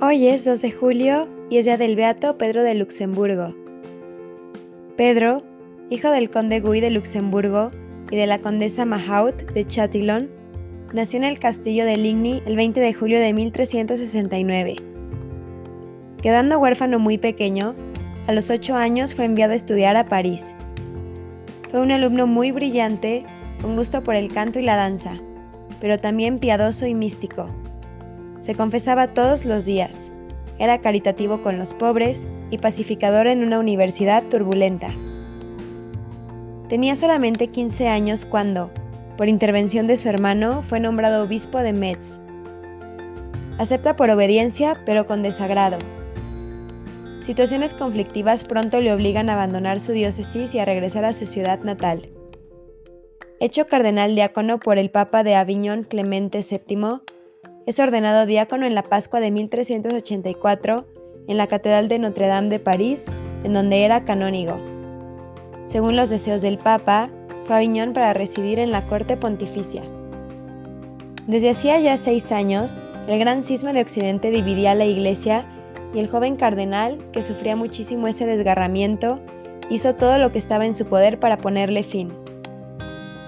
Hoy es 2 de julio y es día del Beato Pedro de Luxemburgo. Pedro, hijo del conde Guy de Luxemburgo y de la condesa Mahaut de Chatillon, nació en el castillo de Ligny el 20 de julio de 1369. Quedando huérfano muy pequeño, a los 8 años fue enviado a estudiar a París. Fue un alumno muy brillante, con gusto por el canto y la danza, pero también piadoso y místico. Se confesaba todos los días, era caritativo con los pobres y pacificador en una universidad turbulenta. Tenía solamente 15 años cuando, por intervención de su hermano, fue nombrado obispo de Metz. Acepta por obediencia, pero con desagrado. Situaciones conflictivas pronto le obligan a abandonar su diócesis y a regresar a su ciudad natal. Hecho cardenal diácono por el Papa de Aviñón Clemente VII, es ordenado diácono en la Pascua de 1384 en la Catedral de Notre Dame de París, en donde era canónigo. Según los deseos del Papa, fue a Aviñón para residir en la corte pontificia. Desde hacía ya seis años, el gran cisma de Occidente dividía a la Iglesia y el joven cardenal, que sufría muchísimo ese desgarramiento, hizo todo lo que estaba en su poder para ponerle fin.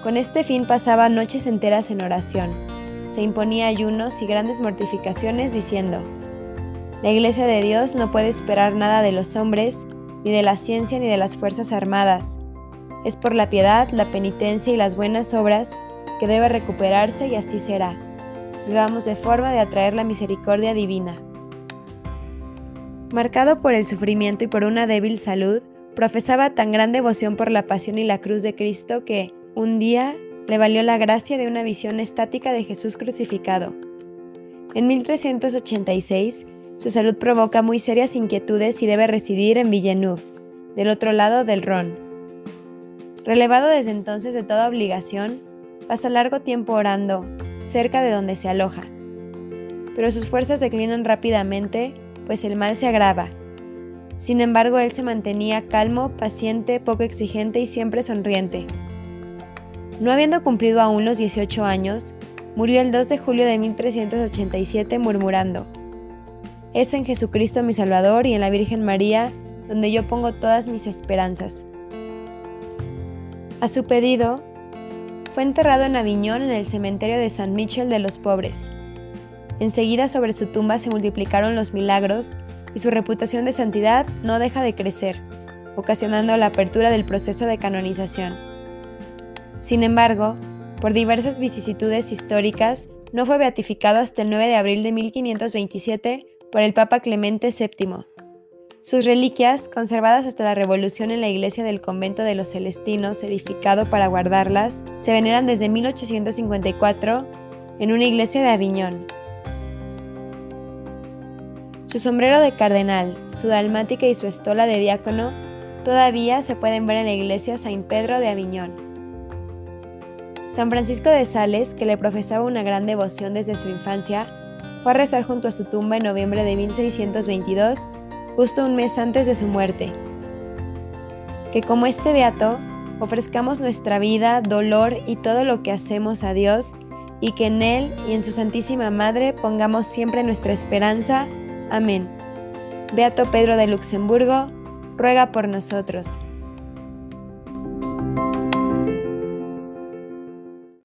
Con este fin pasaba noches enteras en oración se imponía ayunos y grandes mortificaciones diciendo, La Iglesia de Dios no puede esperar nada de los hombres, ni de la ciencia ni de las fuerzas armadas. Es por la piedad, la penitencia y las buenas obras que debe recuperarse y así será. Vivamos de forma de atraer la misericordia divina. Marcado por el sufrimiento y por una débil salud, profesaba tan gran devoción por la pasión y la cruz de Cristo que, un día, le valió la gracia de una visión estática de Jesús crucificado. En 1386, su salud provoca muy serias inquietudes y debe residir en Villeneuve, del otro lado del Ron. Relevado desde entonces de toda obligación, pasa largo tiempo orando, cerca de donde se aloja. Pero sus fuerzas declinan rápidamente, pues el mal se agrava. Sin embargo, él se mantenía calmo, paciente, poco exigente y siempre sonriente. No habiendo cumplido aún los 18 años, murió el 2 de julio de 1387 murmurando, Es en Jesucristo mi Salvador y en la Virgen María donde yo pongo todas mis esperanzas. A su pedido, fue enterrado en Aviñón en el cementerio de San Michel de los Pobres. Enseguida sobre su tumba se multiplicaron los milagros y su reputación de santidad no deja de crecer, ocasionando la apertura del proceso de canonización. Sin embargo, por diversas vicisitudes históricas, no fue beatificado hasta el 9 de abril de 1527 por el Papa Clemente VII. Sus reliquias, conservadas hasta la Revolución en la iglesia del convento de los Celestinos, edificado para guardarlas, se veneran desde 1854 en una iglesia de Aviñón. Su sombrero de cardenal, su dalmática y su estola de diácono todavía se pueden ver en la iglesia Saint Pedro de Aviñón. San Francisco de Sales, que le profesaba una gran devoción desde su infancia, fue a rezar junto a su tumba en noviembre de 1622, justo un mes antes de su muerte. Que como este beato, ofrezcamos nuestra vida, dolor y todo lo que hacemos a Dios, y que en Él y en su Santísima Madre pongamos siempre nuestra esperanza. Amén. Beato Pedro de Luxemburgo, ruega por nosotros.